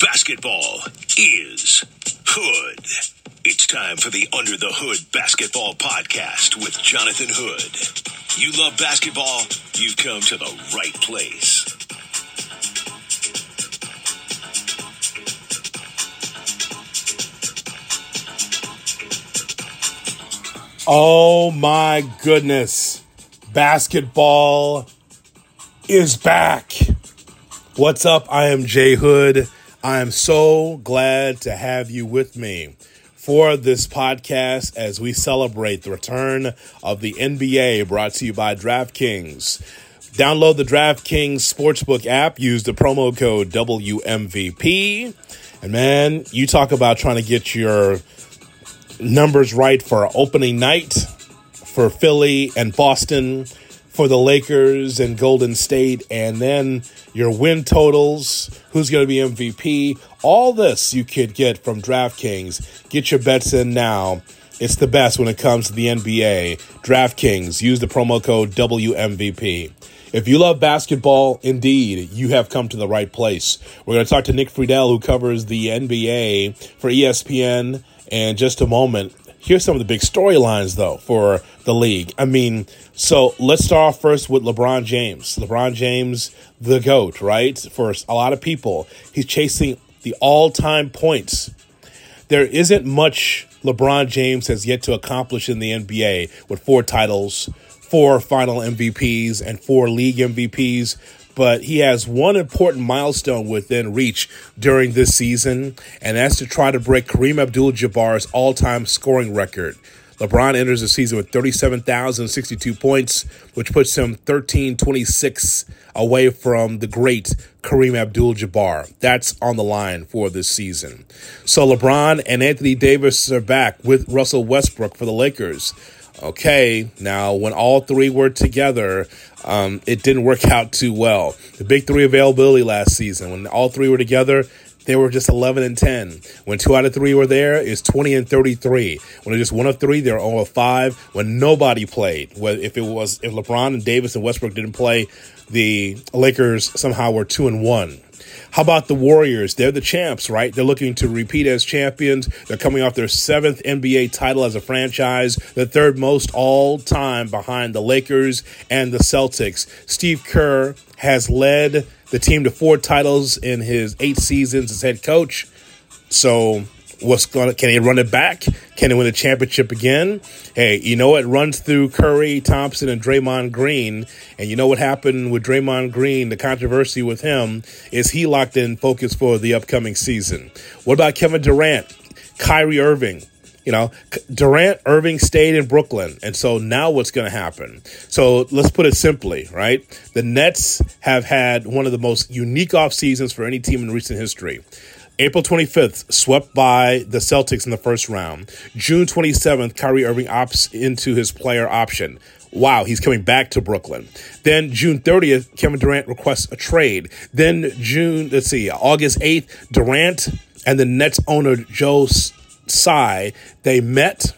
Basketball is Hood. It's time for the Under the Hood Basketball Podcast with Jonathan Hood. You love basketball? You've come to the right place. Oh my goodness. Basketball is back. What's up? I am Jay Hood. I am so glad to have you with me for this podcast as we celebrate the return of the NBA brought to you by DraftKings. Download the DraftKings Sportsbook app, use the promo code WMVP. And man, you talk about trying to get your numbers right for opening night for Philly and Boston, for the Lakers and Golden State, and then your win totals, who's going to be MVP. All this you could get from DraftKings. Get your bets in now. It's the best when it comes to the NBA. DraftKings, use the promo code WMVP. If you love basketball, indeed, you have come to the right place. We're going to talk to Nick Friedell, who covers the NBA for ESPN in just a moment. Here's some of the big storylines, though, for the league. I mean, so let's start off first with LeBron James. LeBron James, the GOAT, right? For a lot of people, he's chasing the all time points. There isn't much LeBron James has yet to accomplish in the NBA with four titles, four final MVPs, and four league MVPs but he has one important milestone within reach during this season, and that's to try to break Kareem Abdul Jabbar's all time scoring record. LeBron enters the season with 37,062 points, which puts him 1326 away from the great Kareem Abdul Jabbar. That's on the line for this season. So LeBron and Anthony Davis are back with Russell Westbrook for the Lakers. Okay, now when all three were together, um, it didn't work out too well. The big three availability last season, when all three were together, they were just 11 and 10. When two out of three were there, it's 20 and 33. When it's just one of three, they're all five. When nobody played, if it was if LeBron and Davis and Westbrook didn't play, the Lakers somehow were two and one. How about the Warriors? They're the champs, right? They're looking to repeat as champions. They're coming off their seventh NBA title as a franchise, the third most all time behind the Lakers and the Celtics. Steve Kerr has led the team to four titles in his eight seasons as head coach. So What's going to, can they run it back? Can they win a championship again? Hey, you know it runs through Curry, Thompson, and Draymond Green. And you know what happened with Draymond Green? The controversy with him is he locked in focus for the upcoming season. What about Kevin Durant, Kyrie Irving? You know, Durant, Irving stayed in Brooklyn. And so now what's going to happen? So let's put it simply, right? The Nets have had one of the most unique off seasons for any team in recent history. April 25th, swept by the Celtics in the first round. June 27th, Kyrie Irving opts into his player option. Wow, he's coming back to Brooklyn. Then June 30th, Kevin Durant requests a trade. Then June, let's see, August 8th, Durant and the Nets owner Joe Tsai, they met.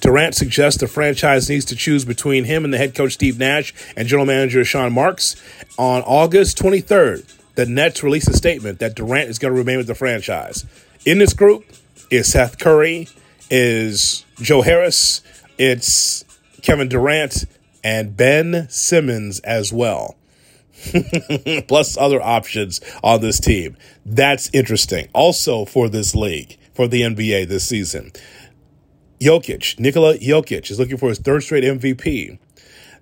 Durant suggests the franchise needs to choose between him and the head coach Steve Nash and general manager Sean Marks. On August 23rd, the Nets released a statement that Durant is going to remain with the franchise. In this group is Seth Curry, is Joe Harris, it's Kevin Durant, and Ben Simmons as well. Plus other options on this team. That's interesting. Also for this league, for the NBA this season. Jokic, Nikola Jokic is looking for his third straight MVP.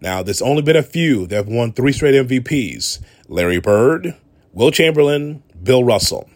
Now, there's only been a few that have won three straight MVPs. Larry Bird, Wilt Chamberlain, Bill Russell.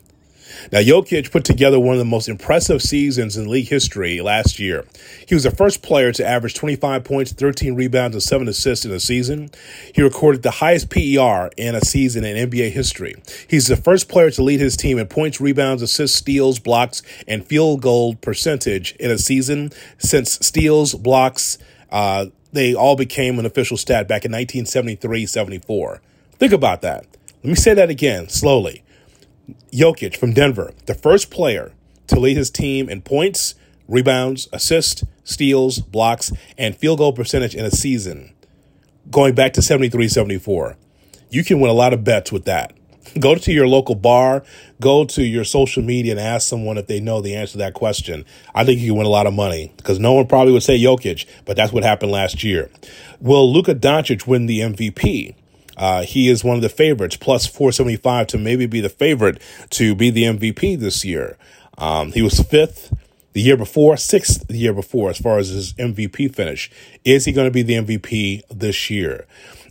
Now, Jokic put together one of the most impressive seasons in league history last year. He was the first player to average 25 points, 13 rebounds, and 7 assists in a season. He recorded the highest PER in a season in NBA history. He's the first player to lead his team in points, rebounds, assists, steals, blocks, and field goal percentage in a season since steals, blocks, uh, they all became an official stat back in 1973 74. Think about that. Let me say that again slowly. Jokic from Denver, the first player to lead his team in points, rebounds, assists, steals, blocks, and field goal percentage in a season, going back to 73 74. You can win a lot of bets with that. Go to your local bar, go to your social media and ask someone if they know the answer to that question. I think you can win a lot of money because no one probably would say Jokic, but that's what happened last year. Will Luka Doncic win the MVP? Uh, he is one of the favorites, plus 475 to maybe be the favorite to be the MVP this year. Um, he was fifth the year before, sixth the year before, as far as his MVP finish. Is he going to be the MVP this year?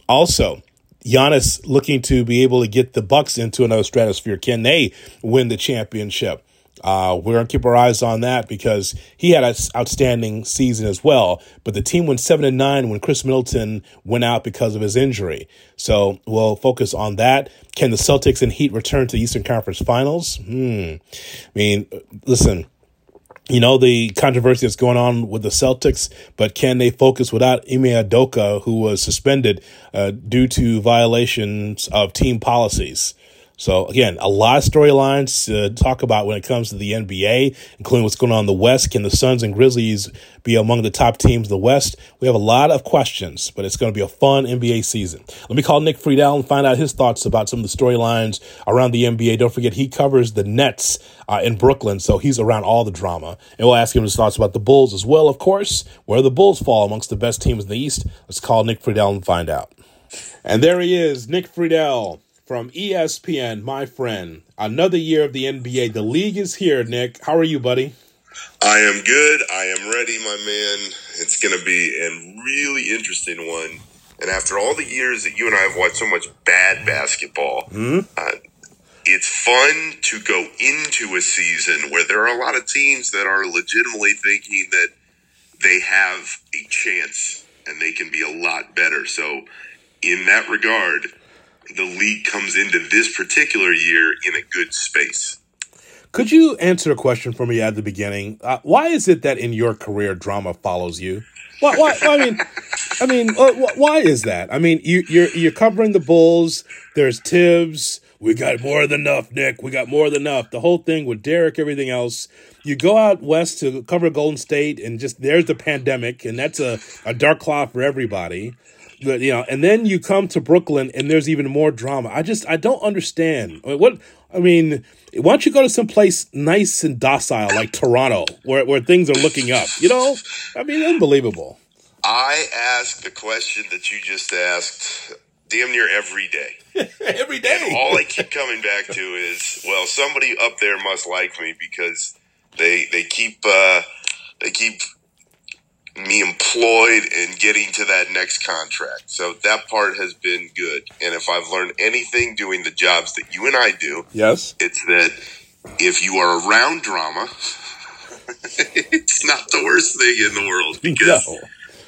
Also, Giannis looking to be able to get the Bucks into another stratosphere. Can they win the championship? Uh, we're gonna keep our eyes on that because he had an outstanding season as well. But the team went seven and nine when Khris Middleton went out because of his injury. So we'll focus on that. Can the Celtics and Heat return to the Eastern Conference Finals? Hmm. I mean, listen you know, the controversy that's going on with the Celtics, but can they focus without Ime Udoka, who was suspended uh, due to violations of team policies? So again, a lot of storylines to talk about when it comes to the NBA, including what's going on in the West. Can the Suns and Grizzlies be among the top teams in the West? We have a lot of questions, but it's going to be a fun NBA season. Let me call Nick Friedell and find out his thoughts about some of the storylines around the NBA. Don't forget, he covers the Nets uh, in Brooklyn, so he's around all the drama. And we'll ask him his thoughts about the Bulls as well, of course. Where the Bulls fall amongst the best teams in the East. Let's call Nick Friedell and find out. And there he is, Nick Friedell from ESPN, my friend. Another year of the NBA. The league is here, Nick. How are you, buddy? I am good. I am ready, my man. It's going to be a really interesting one. And after all the years that you and I have watched so much bad basketball, mm-hmm. uh, it's fun to go into a season where there are a lot of teams that are legitimately thinking that they have a chance and they can be a lot better. So, in that regard, the league comes into this particular year in a good space. Could you answer a question for me at the beginning? Uh, why is it that in your career drama follows you? Why? why I mean, I mean, uh, why is that? I mean, you, you're you're covering the Bulls. There's Thibs. We got more than enough, Nick. We got more than enough. The whole thing with Derek, everything else. You go out west to cover Golden State, and just there's the pandemic, and that's a, a dark cloud for everybody you know, and then you come to Brooklyn and there's even more drama. I just I don't understand what I mean. Why don't you go to some place nice and docile like Toronto, where where things are looking up? You know, I mean, unbelievable. I ask the question that you just asked damn near every day. every day. And all I keep coming back to is, well, somebody up there must like me because they they keep uh, they keep me employed and getting to that next contract. So that part has been good. And if I've learned anything doing the jobs that you and I do, yes, it's that if you are around drama, it's not the worst thing in the world because no.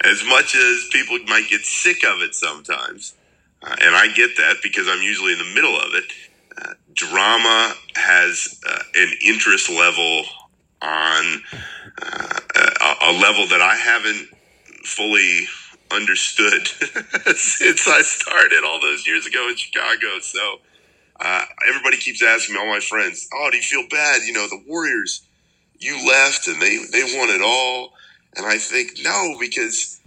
as much as people might get sick of it sometimes, uh, and I get that because I'm usually in the middle of it, uh, drama has uh, an interest level on uh, a, a level that I haven't fully understood since I started all those years ago in Chicago. So uh, everybody keeps asking me, all my friends, "Oh, do you feel bad? You know, the Warriors, you left and they they won it all." And I think no, because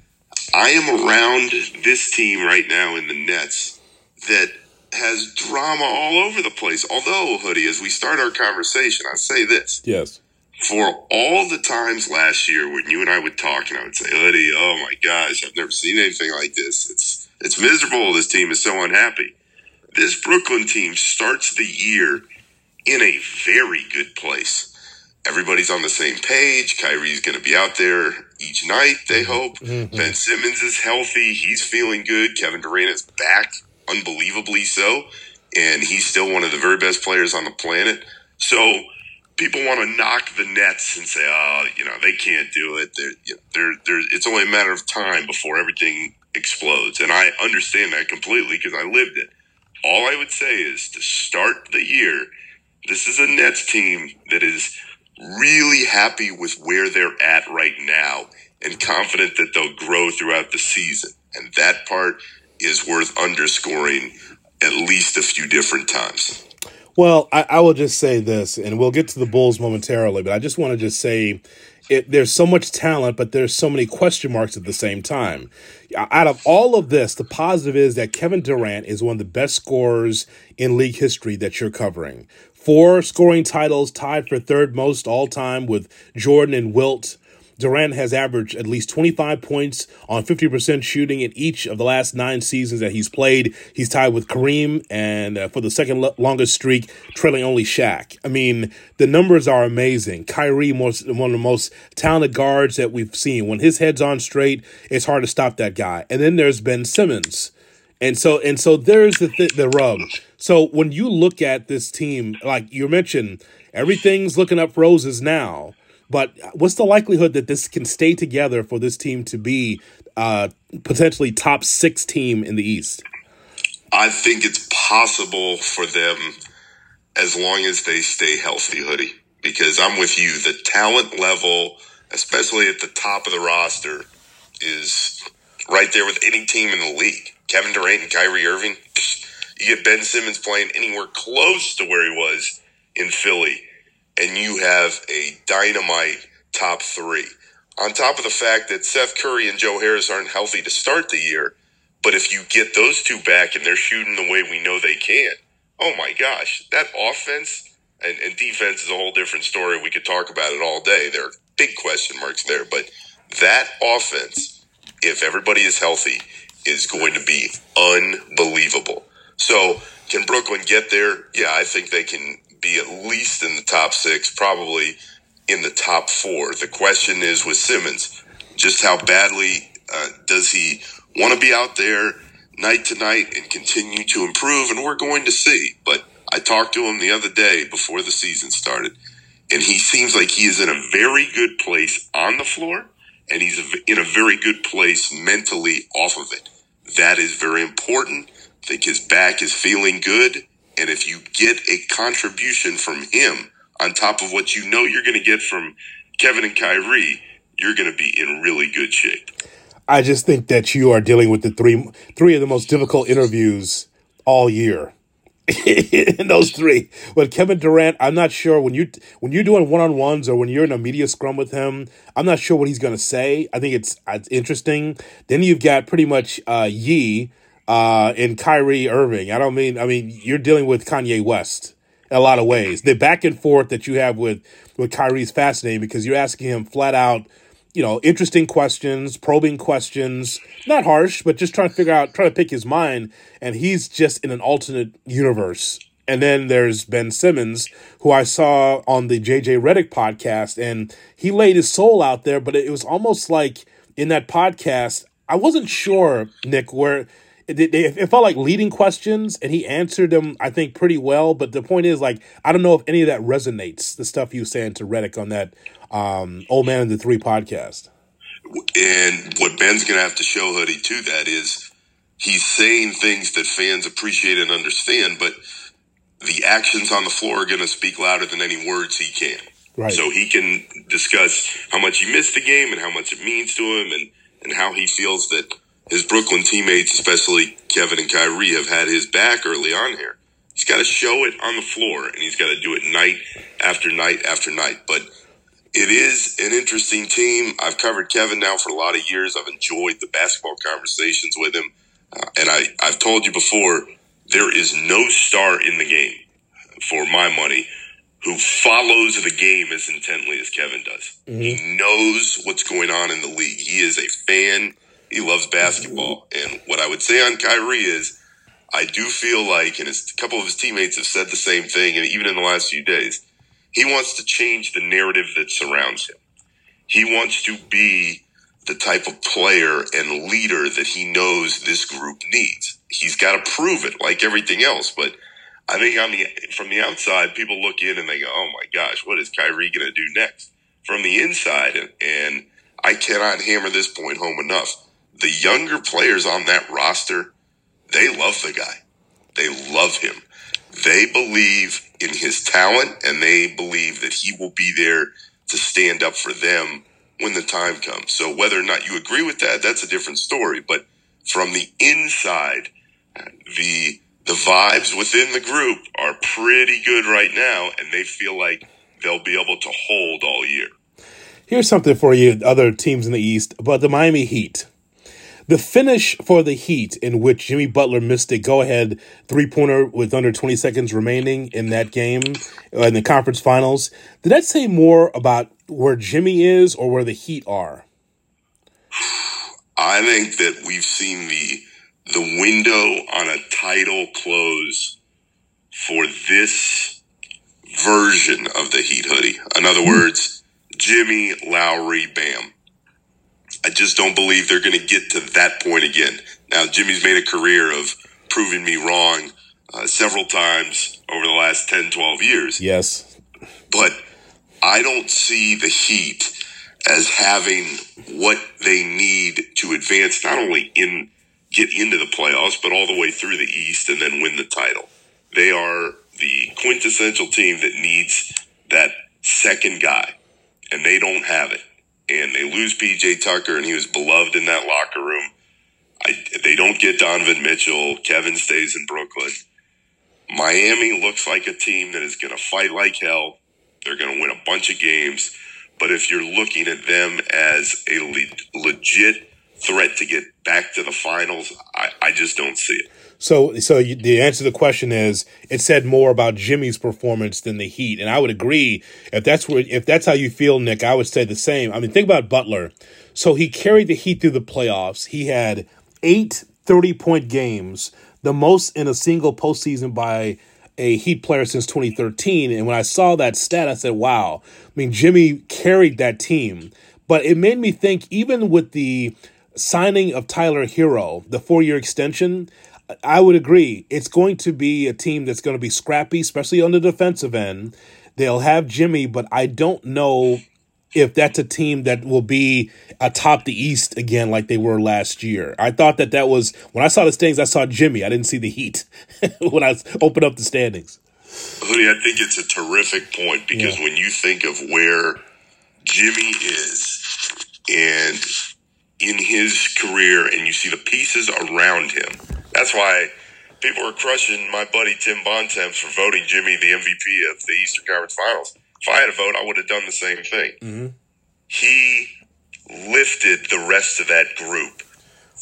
I am around this team right now in the Nets that has drama all over the place. Although, Hoodie, as we start our conversation, I say this: yes, for all the times last year when you and I would talk and I would say, Hoodie, oh my gosh, I've never seen anything like this. It's it's miserable. This team is so unhappy. This Brooklyn team starts the year in a very good place. Everybody's on the same page. Kyrie's going to be out there each night, they hope. Mm-hmm. Ben Simmons is healthy. He's feeling good. Kevin Durant is back, unbelievably so. And he's still one of the very best players on the planet. So, people want to knock the Nets and say, "Oh, you know, they can't do it." They're, they're, they're, it's only a matter of time before everything explodes, and I understand that completely because I lived it. All I would say is to start the year. This is a Nets team that is really happy with where they're at right now and confident that they'll grow throughout the season. And that part is worth underscoring at least a few different times. Well, I, I, will just say this, and we'll get to the Bulls momentarily, but I just want to just say, it, there's so much talent, but there's so many question marks at the same time. Out of all of this, the positive is that Kevin Durant is one of the best scorers in league history that you're covering. Four scoring titles, tied for third most all time with Jordan and Wilt. Durant has averaged at least 25 points on 50% shooting in each of the last nine seasons that he's played. He's tied with Kareem and uh, for the second lo- longest streak, trailing only Shaq. I mean, the numbers are amazing. Kyrie, most, one of the most talented guards that we've seen. When his head's on straight, it's hard to stop that guy. And then there's Ben Simmons. And so and so there's the th- the rub. So when you look at this team, like you mentioned, everything's looking up roses now. But what's the likelihood that this can stay together for this team to be uh, potentially top six team in the East? I think it's possible for them as long as they stay healthy, Hoodie. Because I'm with you, the talent level, especially at the top of the roster, is right there with any team in the league. Kevin Durant and Kyrie Irving. You get Ben Simmons playing anywhere close to where he was in Philly and you have a dynamite top three. On top of the fact that Seth Curry and Joe Harris aren't healthy to start the year, but if you get those two back and they're shooting the way we know they can, oh my gosh, that offense and, and defense is a whole different story. We could talk about it all day. There are big question marks there, but that offense, if everybody is healthy, is going to be unbelievable. So, can Brooklyn get there? Yeah, I think they can be at least in the top six, probably in the top four. The question is with Simmons, just how badly uh, does he want to be out there night to night and continue to improve? And we're going to see. But I talked to him the other day before the season started, and he seems like he is in a very good place on the floor, and he's in a very good place mentally off of it. That is very important. I think his back is feeling good and if you get a contribution from him on top of what you know you're going to get from Kevin and Kyrie, you're going to be in really good shape. I just think that you are dealing with the three three of the most difficult interviews all year. in those three, with Kevin Durant, I'm not sure when you when you're doing one on ones or when you're in a media scrum with him. I'm not sure what he's going to say. I think it's it's interesting. Then you've got pretty much uh, Ye, uh, in Kyrie Irving. I don't mean, I mean, you're dealing with Kanye West in a lot of ways. The back and forth that you have with, with Kyrie is fascinating because you're asking him flat out, you know, interesting questions, probing questions, not harsh, but just trying to figure out, trying to pick his mind. And he's just in an alternate universe. And then there's Ben Simmons, who I saw on the JJ Redick podcast, and he laid his soul out there, but it was almost like in that podcast, I wasn't sure, Nick, where it, it, it, felt like leading questions and he answered them i think pretty well but the point is like i don't know if any of that resonates the stuff you saying to Redick on that um, old man in the three podcast. And what ben's gonna have to show hoodie to that is he's saying things that fans appreciate and understand but the actions on the floor are gonna speak louder than any words he can. Right. So he can discuss how much he missed the game and how much it means to him and and how he feels that his Brooklyn teammates, especially Kevin and Kyrie, have had his back early on here. He's got to show it on the floor, and he's got to do it night after night after night. But it is an interesting team. I've covered Kevin now for a lot of years. I've enjoyed the basketball conversations with him. Uh, and I, I've told you before, there is no star in the game, for my money, who follows the game as intently as Kevin does. Mm-hmm. He knows what's going on in the league. He is a fan he loves basketball. And what I would say on Kyrie is, I do feel like, and a couple of his teammates have said the same thing, and even in the last few days, he wants to change the narrative that surrounds him. He wants to be the type of player and leader that he knows this group needs. He's got to prove it, like everything else. But I think on the from the outside, people look in and they go, "Oh my gosh, what is Kyrie going to do next?" From the inside, and, and I cannot hammer this point home enough the younger players on that roster, they love the guy. They love him. They believe in his talent and they believe that he will be there to stand up for them when the time comes. So whether or not you agree with that, that's a different story. But from the inside, the the vibes within the group are pretty good right now, and they feel like they'll be able to hold all year. Here's something for you, other teams in the East, about the Miami Heat. The finish for the Heat, in which Jimmy Butler missed a go ahead three pointer with under 20 seconds remaining in that game uh, in the conference finals, did that say more about where Jimmy is or where the Heat are? I think that we've seen the the window on a title close for this version of the Heat hoodie. In other words, Jimmy, Lowry, Bam. I just don't believe they're going to get to that point again. Now, Jimmy's made a career of proving me wrong uh, several times over the last 10, 12 years. Yes. But I don't see the Heat as having what they need to advance, not only in get into the playoffs, but all the way through the East and then win the title. They are the quintessential team that needs that second guy, and they don't have it. And they lose PJ Tucker, and he was beloved in that locker room. I, they don't get Donovan Mitchell. Kevin stays in Brooklyn. Miami looks like a team that is going to fight like hell. They're going to win a bunch of games. But if you're looking at them as a le- legit threat to get back to the finals, I, I just don't see it. So, so you, the answer to the question is, it said more about Jimmy's performance than the Heat, and I would agree. If that's where, if that's how you feel, Nick, I would say the same. I mean, think about Butler. So he carried the Heat through the playoffs. He had eight 30 point games, the most in a single postseason by a Heat player since 2013. And when I saw that stat, I said, wow. I mean, Jimmy carried that team. But it made me think, even with the signing of Tyler Herro, the four year extension, I would agree. It's going to be a team that's going to be scrappy, especially on the defensive end. They'll have Jimmy, but I don't know if that's a team that will be atop the East again like they were last year. I thought that that was when I saw the standings. I saw Jimmy. I didn't see the Heat when I opened up the standings. Hoodie, I think it's a terrific point because yeah. when you think of where Jimmy is and in his career, and you see the pieces around him that's why people are crushing my buddy Tim Bontemps for voting Jimmy the MVP of the Eastern Conference Finals. If I had a vote, I would have done the same thing. Mm-hmm. He lifted the rest of that group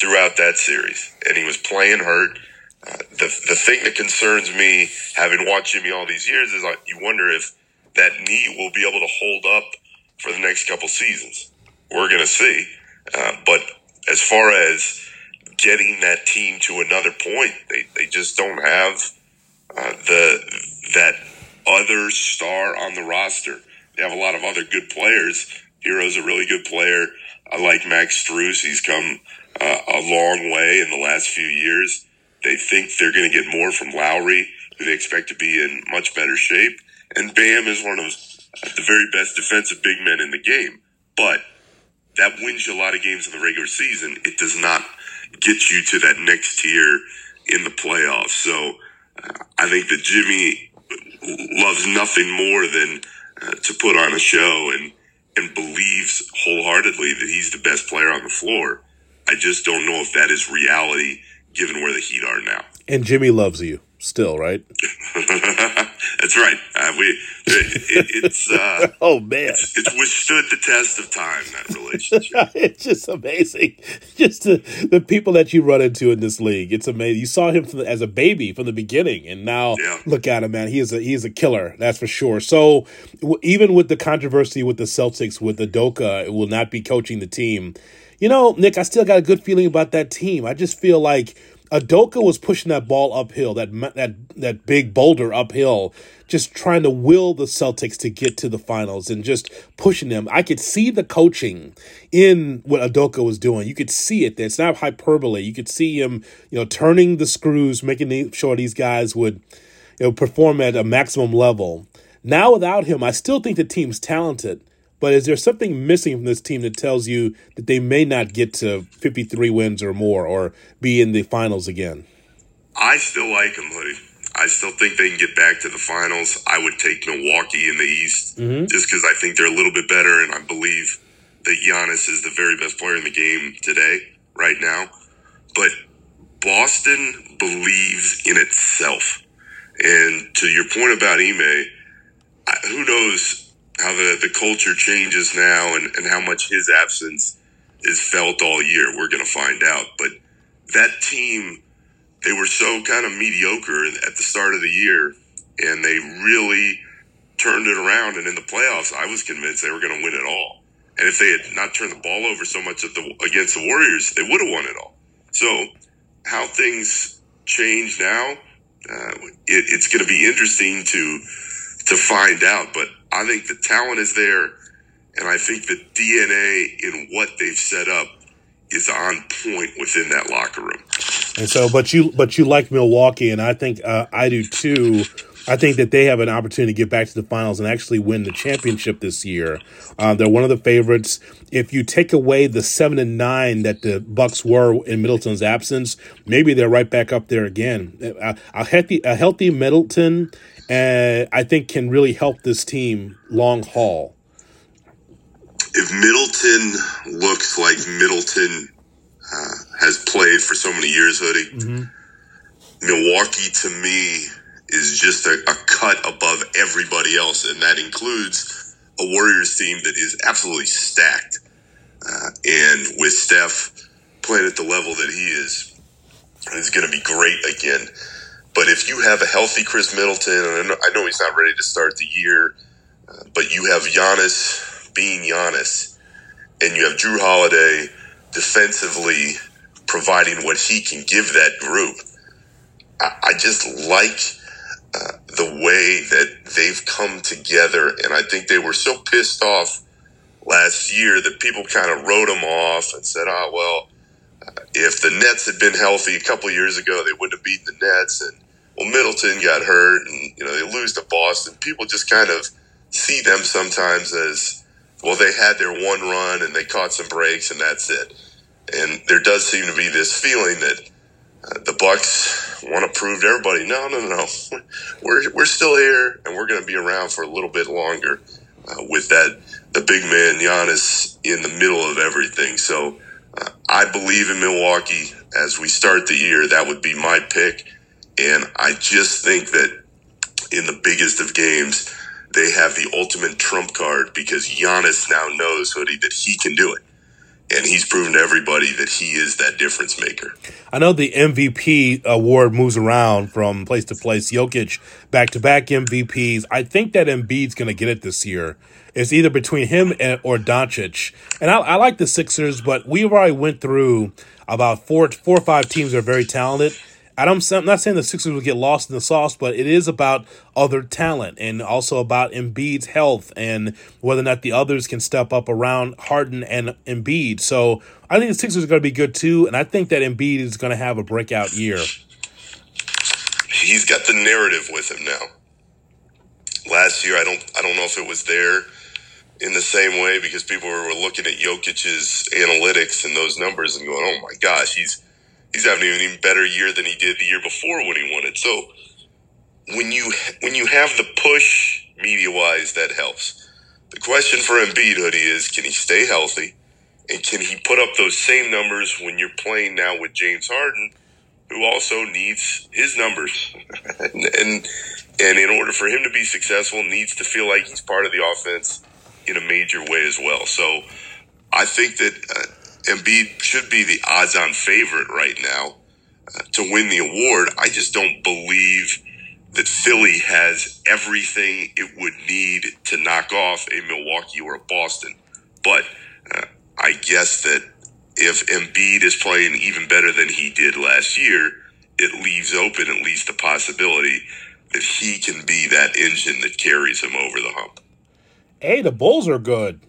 throughout that series, and he was playing hurt. Uh, the the thing that concerns me, having watched Jimmy all these years, is like you wonder if that knee will be able to hold up for the next couple seasons. We're going to see, uh, but as far as getting that team to another point. They they just don't have uh, the that other star on the roster. They have a lot of other good players. Herro's a really good player. I like Max Strus. He's come uh, a long way in the last few years. They think they're going to get more from Lowry, who they expect to be in much better shape. And Bam is one of the very best defensive big men in the game. But that wins you a lot of games in the regular season. It does not get you to that next tier in the playoffs. So uh, I think that Jimmy loves nothing more than uh, to put on a show and and believes wholeheartedly that he's the best player on the floor. I just don't know if that is reality given where the Heat are now. And Jimmy loves you still, right? That's right. Uh, we it, it's uh, oh man, it's, it's, withstood the test of time. That relationship. it's just amazing. Just the, the people that you run into in this league. It's amazing. You saw him the, as a baby from the beginning, and now yeah. look at him, man. He is a he is a killer. That's for sure. So w- even with the controversy with the Celtics, with Udoka, will not be coaching the team. You know, Nick, I still got a good feeling about that team. I just feel like Udoka was pushing that ball uphill, that that that big boulder uphill, just trying to will the Celtics to get to the finals and just pushing them. I could see the coaching in what Udoka was doing. You could see it. It's not hyperbole. You could see him, you know, turning the screws, making sure these guys would, you know, perform at a maximum level. Now without him, I still think the team's talented. But is there something missing from this team that tells you that they may not get to 53 wins or more or be in the finals again? I still like them, Hoodie. I still think they can get back to the finals. I would take Milwaukee in the East mm-hmm. just because I think they're a little bit better, and I believe that Giannis is the very best player in the game today, right now. But Boston believes in itself. And to your point about Ime, who knows how the, the culture changes now and, and how much his absence is felt all year. We're going to find out. But that team, they were so kind of mediocre at the start of the year, and they really turned it around. And in the playoffs, I was convinced they were going to win it all. And if they had not turned the ball over so much at the, against the Warriors, they would have won it all. So, how things change now, uh, it, it's going to be interesting to to find out. But I think the talent is there, and I think the DNA in what they've set up is on point within that locker room. And so, but you, but you like Milwaukee, and I think uh, I do too. I think that they have an opportunity to get back to the finals and actually win the championship this year. Uh, they're one of the favorites. If you take away the seven and nine that the Bucks were in Middleton's absence, maybe they're right back up there again. A, a healthy, a healthy Middleton, uh, I think, can really help this team long haul. If Middleton looks like Middleton uh, has played for so many years, hoodie. Mm-hmm. Milwaukee to me is just a, a, cut above everybody else, and that includes a Warriors team that is absolutely stacked. Uh, and with Steph playing at the level that he is, is going to be great again. But if you have a healthy Khris Middleton, and I know he's not ready to start the year, uh, but you have Giannis being Giannis, and you have Jrue Holiday defensively providing what he can give that group. I, I just like uh, the way that they've come together, and I think they were so pissed off last year that people kind of wrote them off and said, "Oh well." If the Nets had been healthy a couple years ago, they wouldn't have beaten the Nets. And well, Middleton got hurt, and you know they lose to Boston. People just kind of see them sometimes as well. They had their one run and they caught some breaks, and that's it. And there does seem to be this feeling that uh, the Bucks want to prove to everybody, no, no, no, we're we're still here and we're going to be around for a little bit longer uh, with that the big man Giannis in the middle of everything. So uh, I believe in Milwaukee as we start the year. That would be my pick, and I just think that in the biggest of games. They have the ultimate trump card because Giannis now knows, Hoodie, that he can do it and he's proven to everybody that he is that difference maker. I know the MVP award moves around from place to place. Jokic back to back MVPs. I think that Embiid's going to get it this year. It's either between him and, or Doncic. And I, I like the Sixers, but we've already went through about four, four or five teams that are very talented. I don't, I'm not saying the Sixers will get lost in the sauce, but it is about other talent and also about Embiid's health and whether or not the others can step up around Harden and Embiid. So I think the Sixers are going to be good too, and I think that Embiid is going to have a breakout year. He's got the narrative with him now. Last year, I don't, I don't know if it was there in the same way because people were looking at Jokic's analytics and those numbers and going, "Oh my gosh, he's." He's having an even better year than he did the year before when he won it. So when you when you have the push media wise, that helps. The question for Embiid Hoodie is can he stay healthy? And can he put up those same numbers when you're playing now with James Harden, who also needs his numbers? and, and and in order for him to be successful, needs to feel like he's part of the offense in a major way as well. So I think that uh, Embiid should be the odds on favorite right now uh, to win the award. I just don't believe that Philly has everything it would need to knock off a Milwaukee or a Boston. But uh, I guess that if Embiid is playing even better than he did last year, it leaves open at least the possibility that he can be that engine that carries him over the hump. Hey, the Bulls are good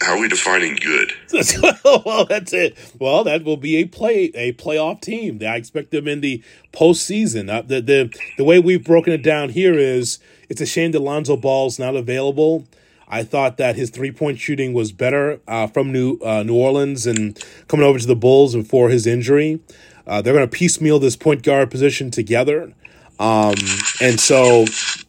how are we defining good? well, that's it. Well, that will be a play a playoff team. I expect them in the postseason. Uh, the the the way we've broken it down here is it's a shame that Lonzo Ball's not available. I thought that his three point shooting was better uh, from New uh, New Orleans and coming over to the Bulls before his injury. Uh, they're going to piecemeal this point guard position together. Um, and so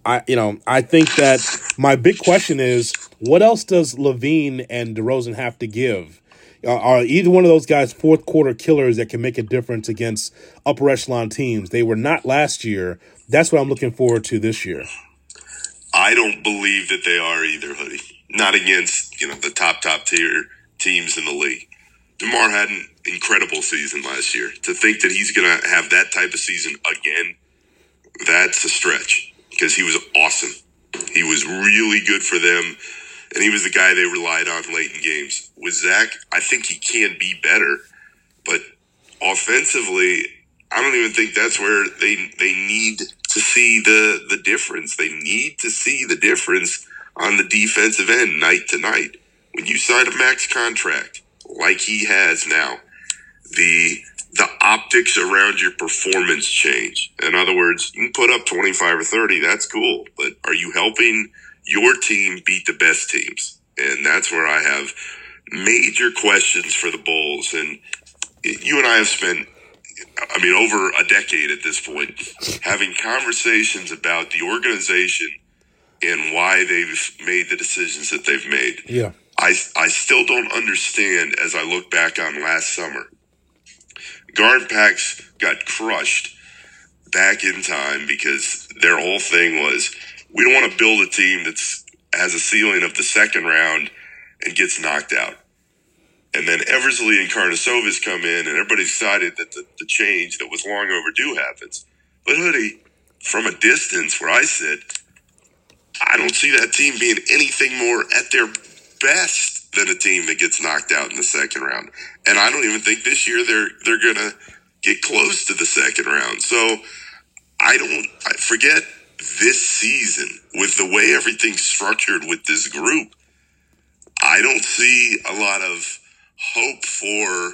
I, you know, I think that my big question is, what else does LaVine and DeRozan have to give? Are either one of those guys fourth quarter killers that can make a difference against upper echelon teams? They were not last year. That's what I'm looking forward to this year. I don't believe that they are either, hoodie. Not against, you know, the top, top tier teams in the league. DeMar had an incredible season last year. To think that he's going to have that type of season again, that's a stretch because he was awesome. He was really good for them, and he was the guy they relied on late in games. With Zach, I think he can be better, but offensively, I don't even think that's where they they need to see the the difference. They need to see the difference on the defensive end night to night. When you sign a max contract like he has now, the the optics around your performance change. In other words, you can put up 25 or 30, that's cool, but are you helping your team beat the best teams? And that's where I have major questions for the Bulls. And you and I have spent I mean, over a decade at this point, having conversations about the organization and why they've made the decisions that they've made. Yeah. I, I still don't understand as I look back on last summer. GarPax got crushed back in time because their whole thing was we don't want to build a team that's has a ceiling of the second round and gets knocked out. And then Eversley and Karnisovas come in, and everybody's excited that the, the change that was long overdue happens. But Hoodie, from a distance where I sit, I don't see that team being anything more at their best than a team that gets knocked out in the second round. And I don't even think this year they're they're gonna get close to the second round. So I don't I forget this season with the way everything's structured with this group. I don't see a lot of hope for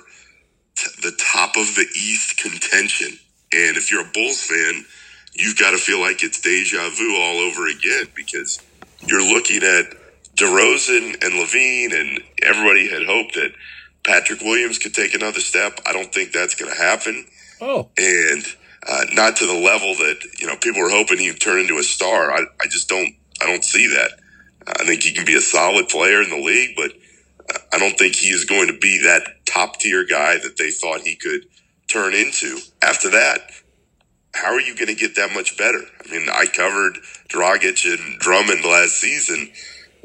t- the top of the East contention. And if you're a Bulls fan, you've got to feel like it's deja vu all over again because you're looking at DeRozan and LaVine and everybody had hoped that Patrick Williams could take another step. I don't think that's going to happen. Oh. And uh, not to the level that you know people were hoping he'd turn into a star. I, I just don't I don't see that. I think he can be a solid player in the league, but I don't think he is going to be that top tier guy that they thought he could turn into. After that, how are you going to get that much better? I mean, I covered Dragic and Drummond last season.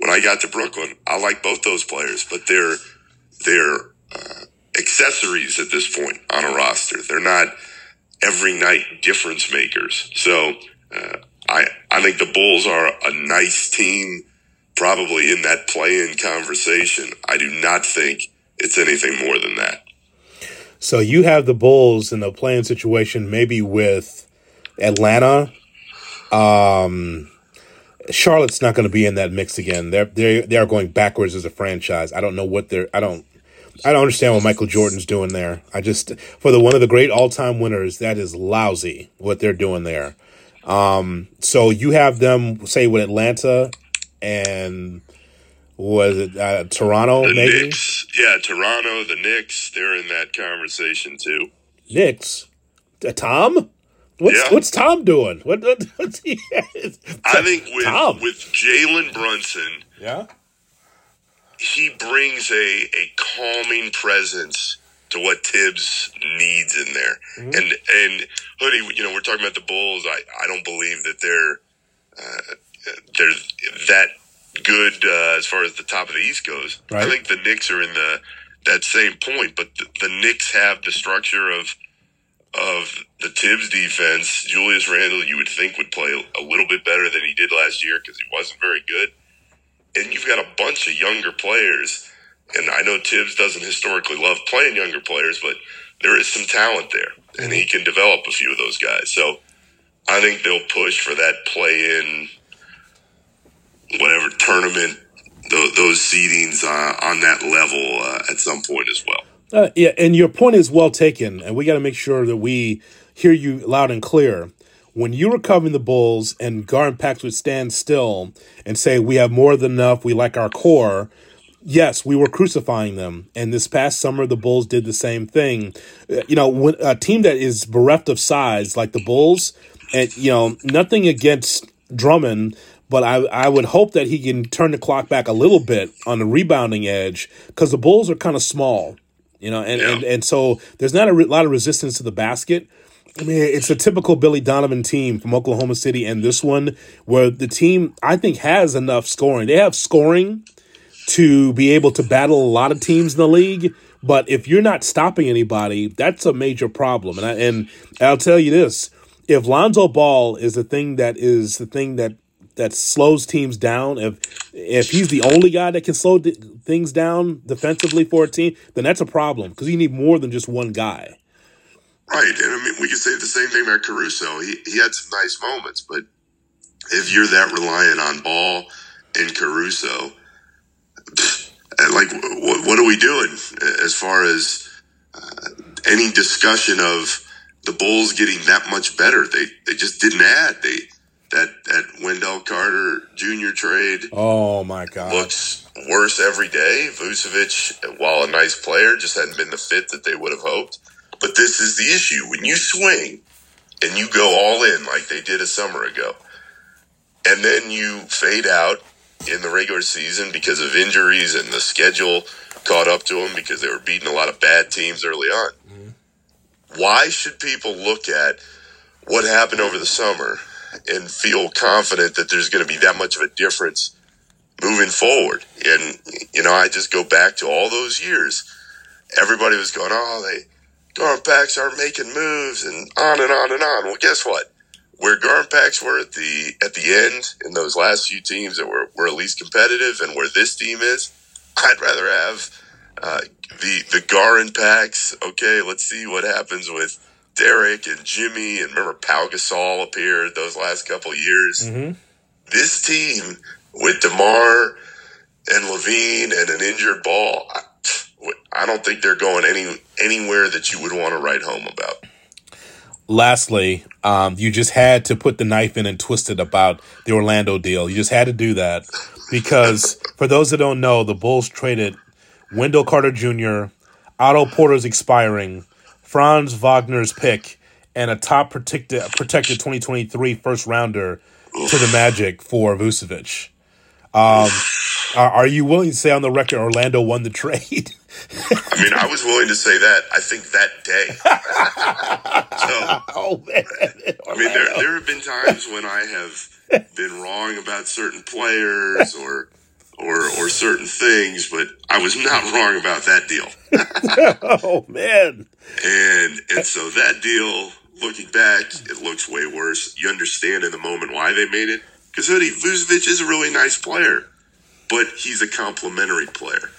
When I got to Brooklyn, I like both those players, but they're they're uh, accessories at this point on a roster. They're not every night difference makers. So uh, I I think the Bulls are a nice team probably in that play-in conversation. I do not think it's anything more than that. So you have the Bulls in the playing situation, maybe with Atlanta. Um, Charlotte's not going to be in that mix again. They're they they are going backwards as a franchise. I don't know what they're. I don't. I don't understand what Michael Jordan's doing there. I just for the one of the great all time winners, that is lousy what they're doing there. Um, so you have them say with Atlanta and was it uh, Toronto? The maybe Knicks, yeah, Toronto, the Knicks, they're in that conversation too. Knicks. Uh, Tom, what's Yeah. what's Tom doing? What, what what's he? I think with Tom. with Jalen Brunson, yeah. he brings a a calming presence to what Thibs needs in there. And and Hoodie, you know, we're talking about the Bulls. I I don't believe that they're uh, they're that good uh, as far as the top of the East goes. Right. I think the Knicks are in the that same point, but the, the Knicks have the structure of of the Thibs defense. Julius Randle, you would think would play a little bit better than he did last year because he wasn't very good. And you've got a bunch of younger players. And I know Thibs doesn't historically love playing younger players, but there is some talent there, and he can develop a few of those guys. So I think they'll push for that play in whatever tournament, th- those seedings uh, on that level uh, at some point as well. Uh, yeah, and your point is well taken, and we got to make sure that we hear you loud and clear. When you were covering the Bulls and GarPax would stand still and say, "We have more than enough. We like our core." Yes, we were crucifying them, and this past summer the Bulls did the same thing. Uh, You know, when a team that is bereft of size like the Bulls, and you know, nothing against Drummond, but I I would hope that he can turn the clock back a little bit on the rebounding edge because the Bulls are kind of small you know, and, Yeah. and, and so there's not a re- lot of resistance to the basket. I mean, it's a typical Billy Donovan team from Oklahoma City, and this one where the team I think has enough scoring. They have scoring to be able to battle a lot of teams in the league. But if you're not stopping anybody, that's a major problem. And I, and I'll tell you this: if Lonzo Ball is the thing that is the thing that that slows teams down, if if he's the only guy that can slow d- things down defensively for a team, then that's a problem because you need more than just one guy. Right, and I mean we could say the same thing about Caruso. He he had some nice moments, but if you're that reliant on Ball and Caruso, like what, what are we doing as far as uh, any discussion of the Bulls getting that much better? They they just didn't add. They that that Wendell Carter Jr. trade. Oh my God, looks worse every day. Vucevic, while a nice player, just hadn't been the fit that they would have hoped. But this is the issue: when you swing and you go all in like they did a summer ago, and then you fade out in the regular season because of injuries and the schedule caught up to them because they were beating a lot of bad teams early on. Mm-hmm. Why should people look at what happened over the summer and feel confident that there's going to be that much of a difference moving forward? And, you know, I just go back to all those years. Everybody was going, oh, they, Pax aren't making moves and on and on and on. Well, guess what? where Pax were at the at the end in those last few teams that were, were at least competitive, and where this team is, I'd rather have uh, the the GarPax. Okay, let's see what happens with Derrick and Jimmy, and remember Pau Gasol appeared those last couple years. Mm-hmm. This team with DeMar and LaVine and an injured ball, I, I don't think they're going any anywhere that you would want to write home about lastly, um, you just had to put the knife in and twist it about the Orlando deal. You just had to do that because for those that don't know, the Bulls traded Wendell Carter Jr., Otto Porter's expiring, Franz Wagner's pick, and a top protected protected 2023 first rounder to the Magic for Vucevic. Um, are, are you willing to say on the record Orlando won the trade? I mean, I was willing to say that. I think that day. so, oh man! I mean, there there have been times when I have been wrong about certain players or or or certain things, but I was not wrong about that deal. oh man! And and so that deal, looking back, it looks way worse. You understand in the moment why they made it because Hoodie Vucevic is a really nice player, but he's a complimentary player.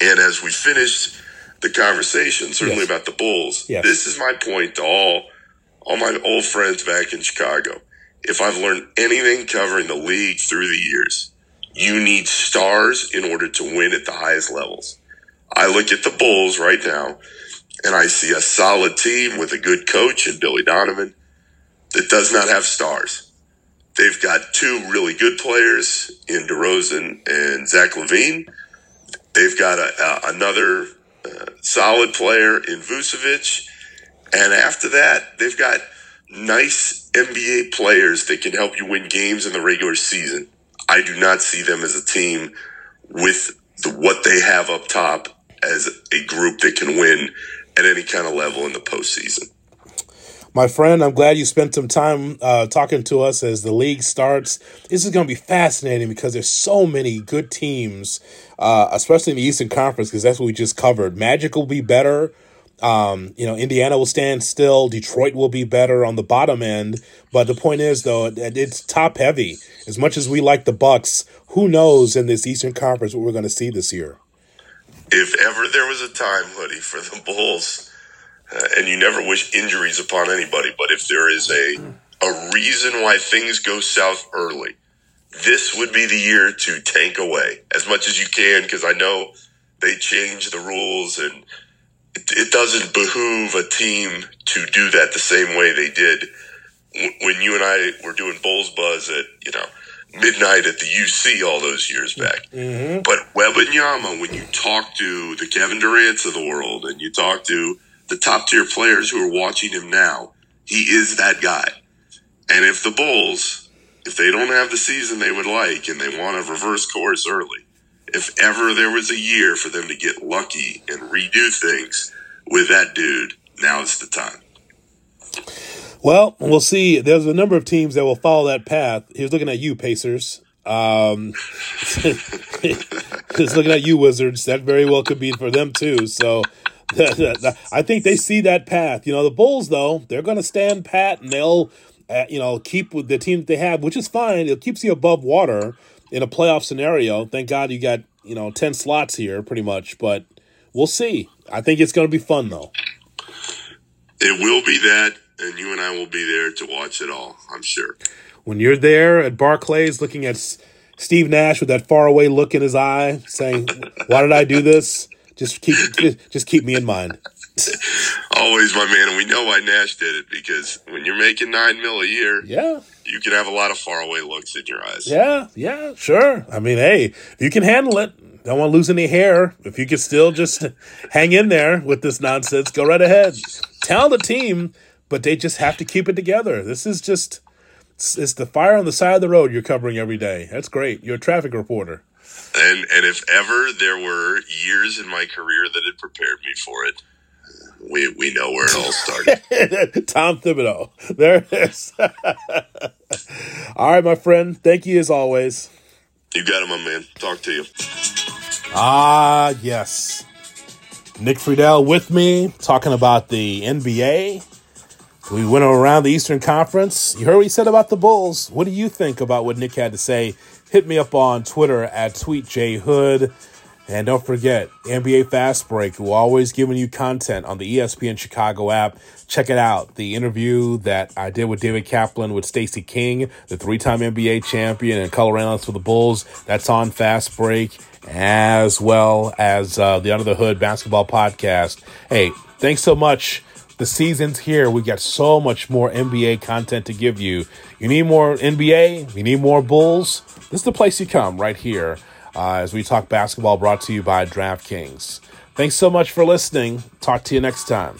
And as we finished the conversation, certainly yes. about the Bulls, yes. this is my point to all all my old friends back in Chicago. If I've learned anything covering the league through the years, you need stars in order to win at the highest levels. I look at the Bulls right now and I see a solid team with a good coach and Billy Donovan that does not have stars. They've got two really good players in DeRozan and Zach LaVine. They've got a, a, another uh, solid player in Vucevic. And after that, they've got nice NBA players that can help you win games in the regular season. I do not see them as a team with the, what they have up top as a group that can win at any kind of level in the postseason my friend, I'm glad you spent some time uh, talking to us as the league starts. This is going to be fascinating because there's so many good teams, uh, especially in the Eastern Conference, because that's what we just covered. Magic will be better. Um, you know, Indiana will stand still. Detroit will be better on the bottom end. But the point is, though, it's top heavy. As much as we like the Bucks, who knows in this Eastern Conference what we're going to see this year? If ever there was a time, Hoodie, for the Bulls uh, and you never wish injuries upon anybody. But if there is a a reason why things go south early, this would be the year to tank away as much as you can because I know they change the rules and it, it, doesn't behoove a team to do that the same way they did when you and I were doing Bulls Buzz at you know midnight at the UC all those years back. Mm-hmm. But Wembanyama, when you talk to the Kevin Durant's of the world and you talk to the top tier players who are watching him now, he is that guy. And if the Bulls, if they don't have the season they would like and they want to reverse course early, if ever there was a year for them to get lucky and redo things with that dude, now is the time. Well, we'll see. There's a number of teams that will follow that path. He was looking at you, Pacers. Um, just looking at you, Wizards. That very well could be for them too. So I think they see that path. You know, the Bulls though they're going to stand pat and they'll, uh, you know, keep with the team that they have, which is fine. It keeps you above water in a playoff scenario. Thank God you got you know ten slots here, pretty much. But we'll see. I think it's going to be fun though. It will be that, and you and I will be there to watch it all. I'm sure. When you're there at Barclays, looking at Steve Nash with that faraway look in his eye, saying, "Why did I do this?" Just keep just keep me in mind. Always, my man, and we know why Nash did it because when you're making nine mil a year, yeah, you can have a lot of faraway looks in your eyes. Yeah, yeah, sure. I mean, hey, if you can handle it, don't want to lose any hair. If you can still just hang in there with this nonsense, go right ahead. Tell the team, but they just have to keep it together. This is just it's, it's the fire on the side of the road you're covering every day. That's great. You're a traffic reporter. And and if ever there were years in my career that had prepared me for it, we we know where it all started. Tom Thibodeau. There it is. all right, my friend. Thank you as always. You got it, my man. Talk to you. Ah, yes. Nick Friedell with me talking about the NBA. We went around the Eastern Conference. You heard what he said about the Bulls. What do you think about what Nick had to say hit me up on Twitter at TweetJHood. And don't forget, NBA Fast Break, we're always giving you content on the ESPN Chicago app. Check it out. The interview that I did with David Kaplan with Stacey King, the three time NBA champion and color analyst for the Bulls, that's on Fast Break, as well as uh, the Under the Hood basketball podcast. Hey, thanks so much. The season's here. We got so much more NBA content to give you. You need more NBA? You need more Bulls? This is the place you come right here uh, as we talk basketball brought to you by DraftKings. Thanks so much for listening. Talk to you next time.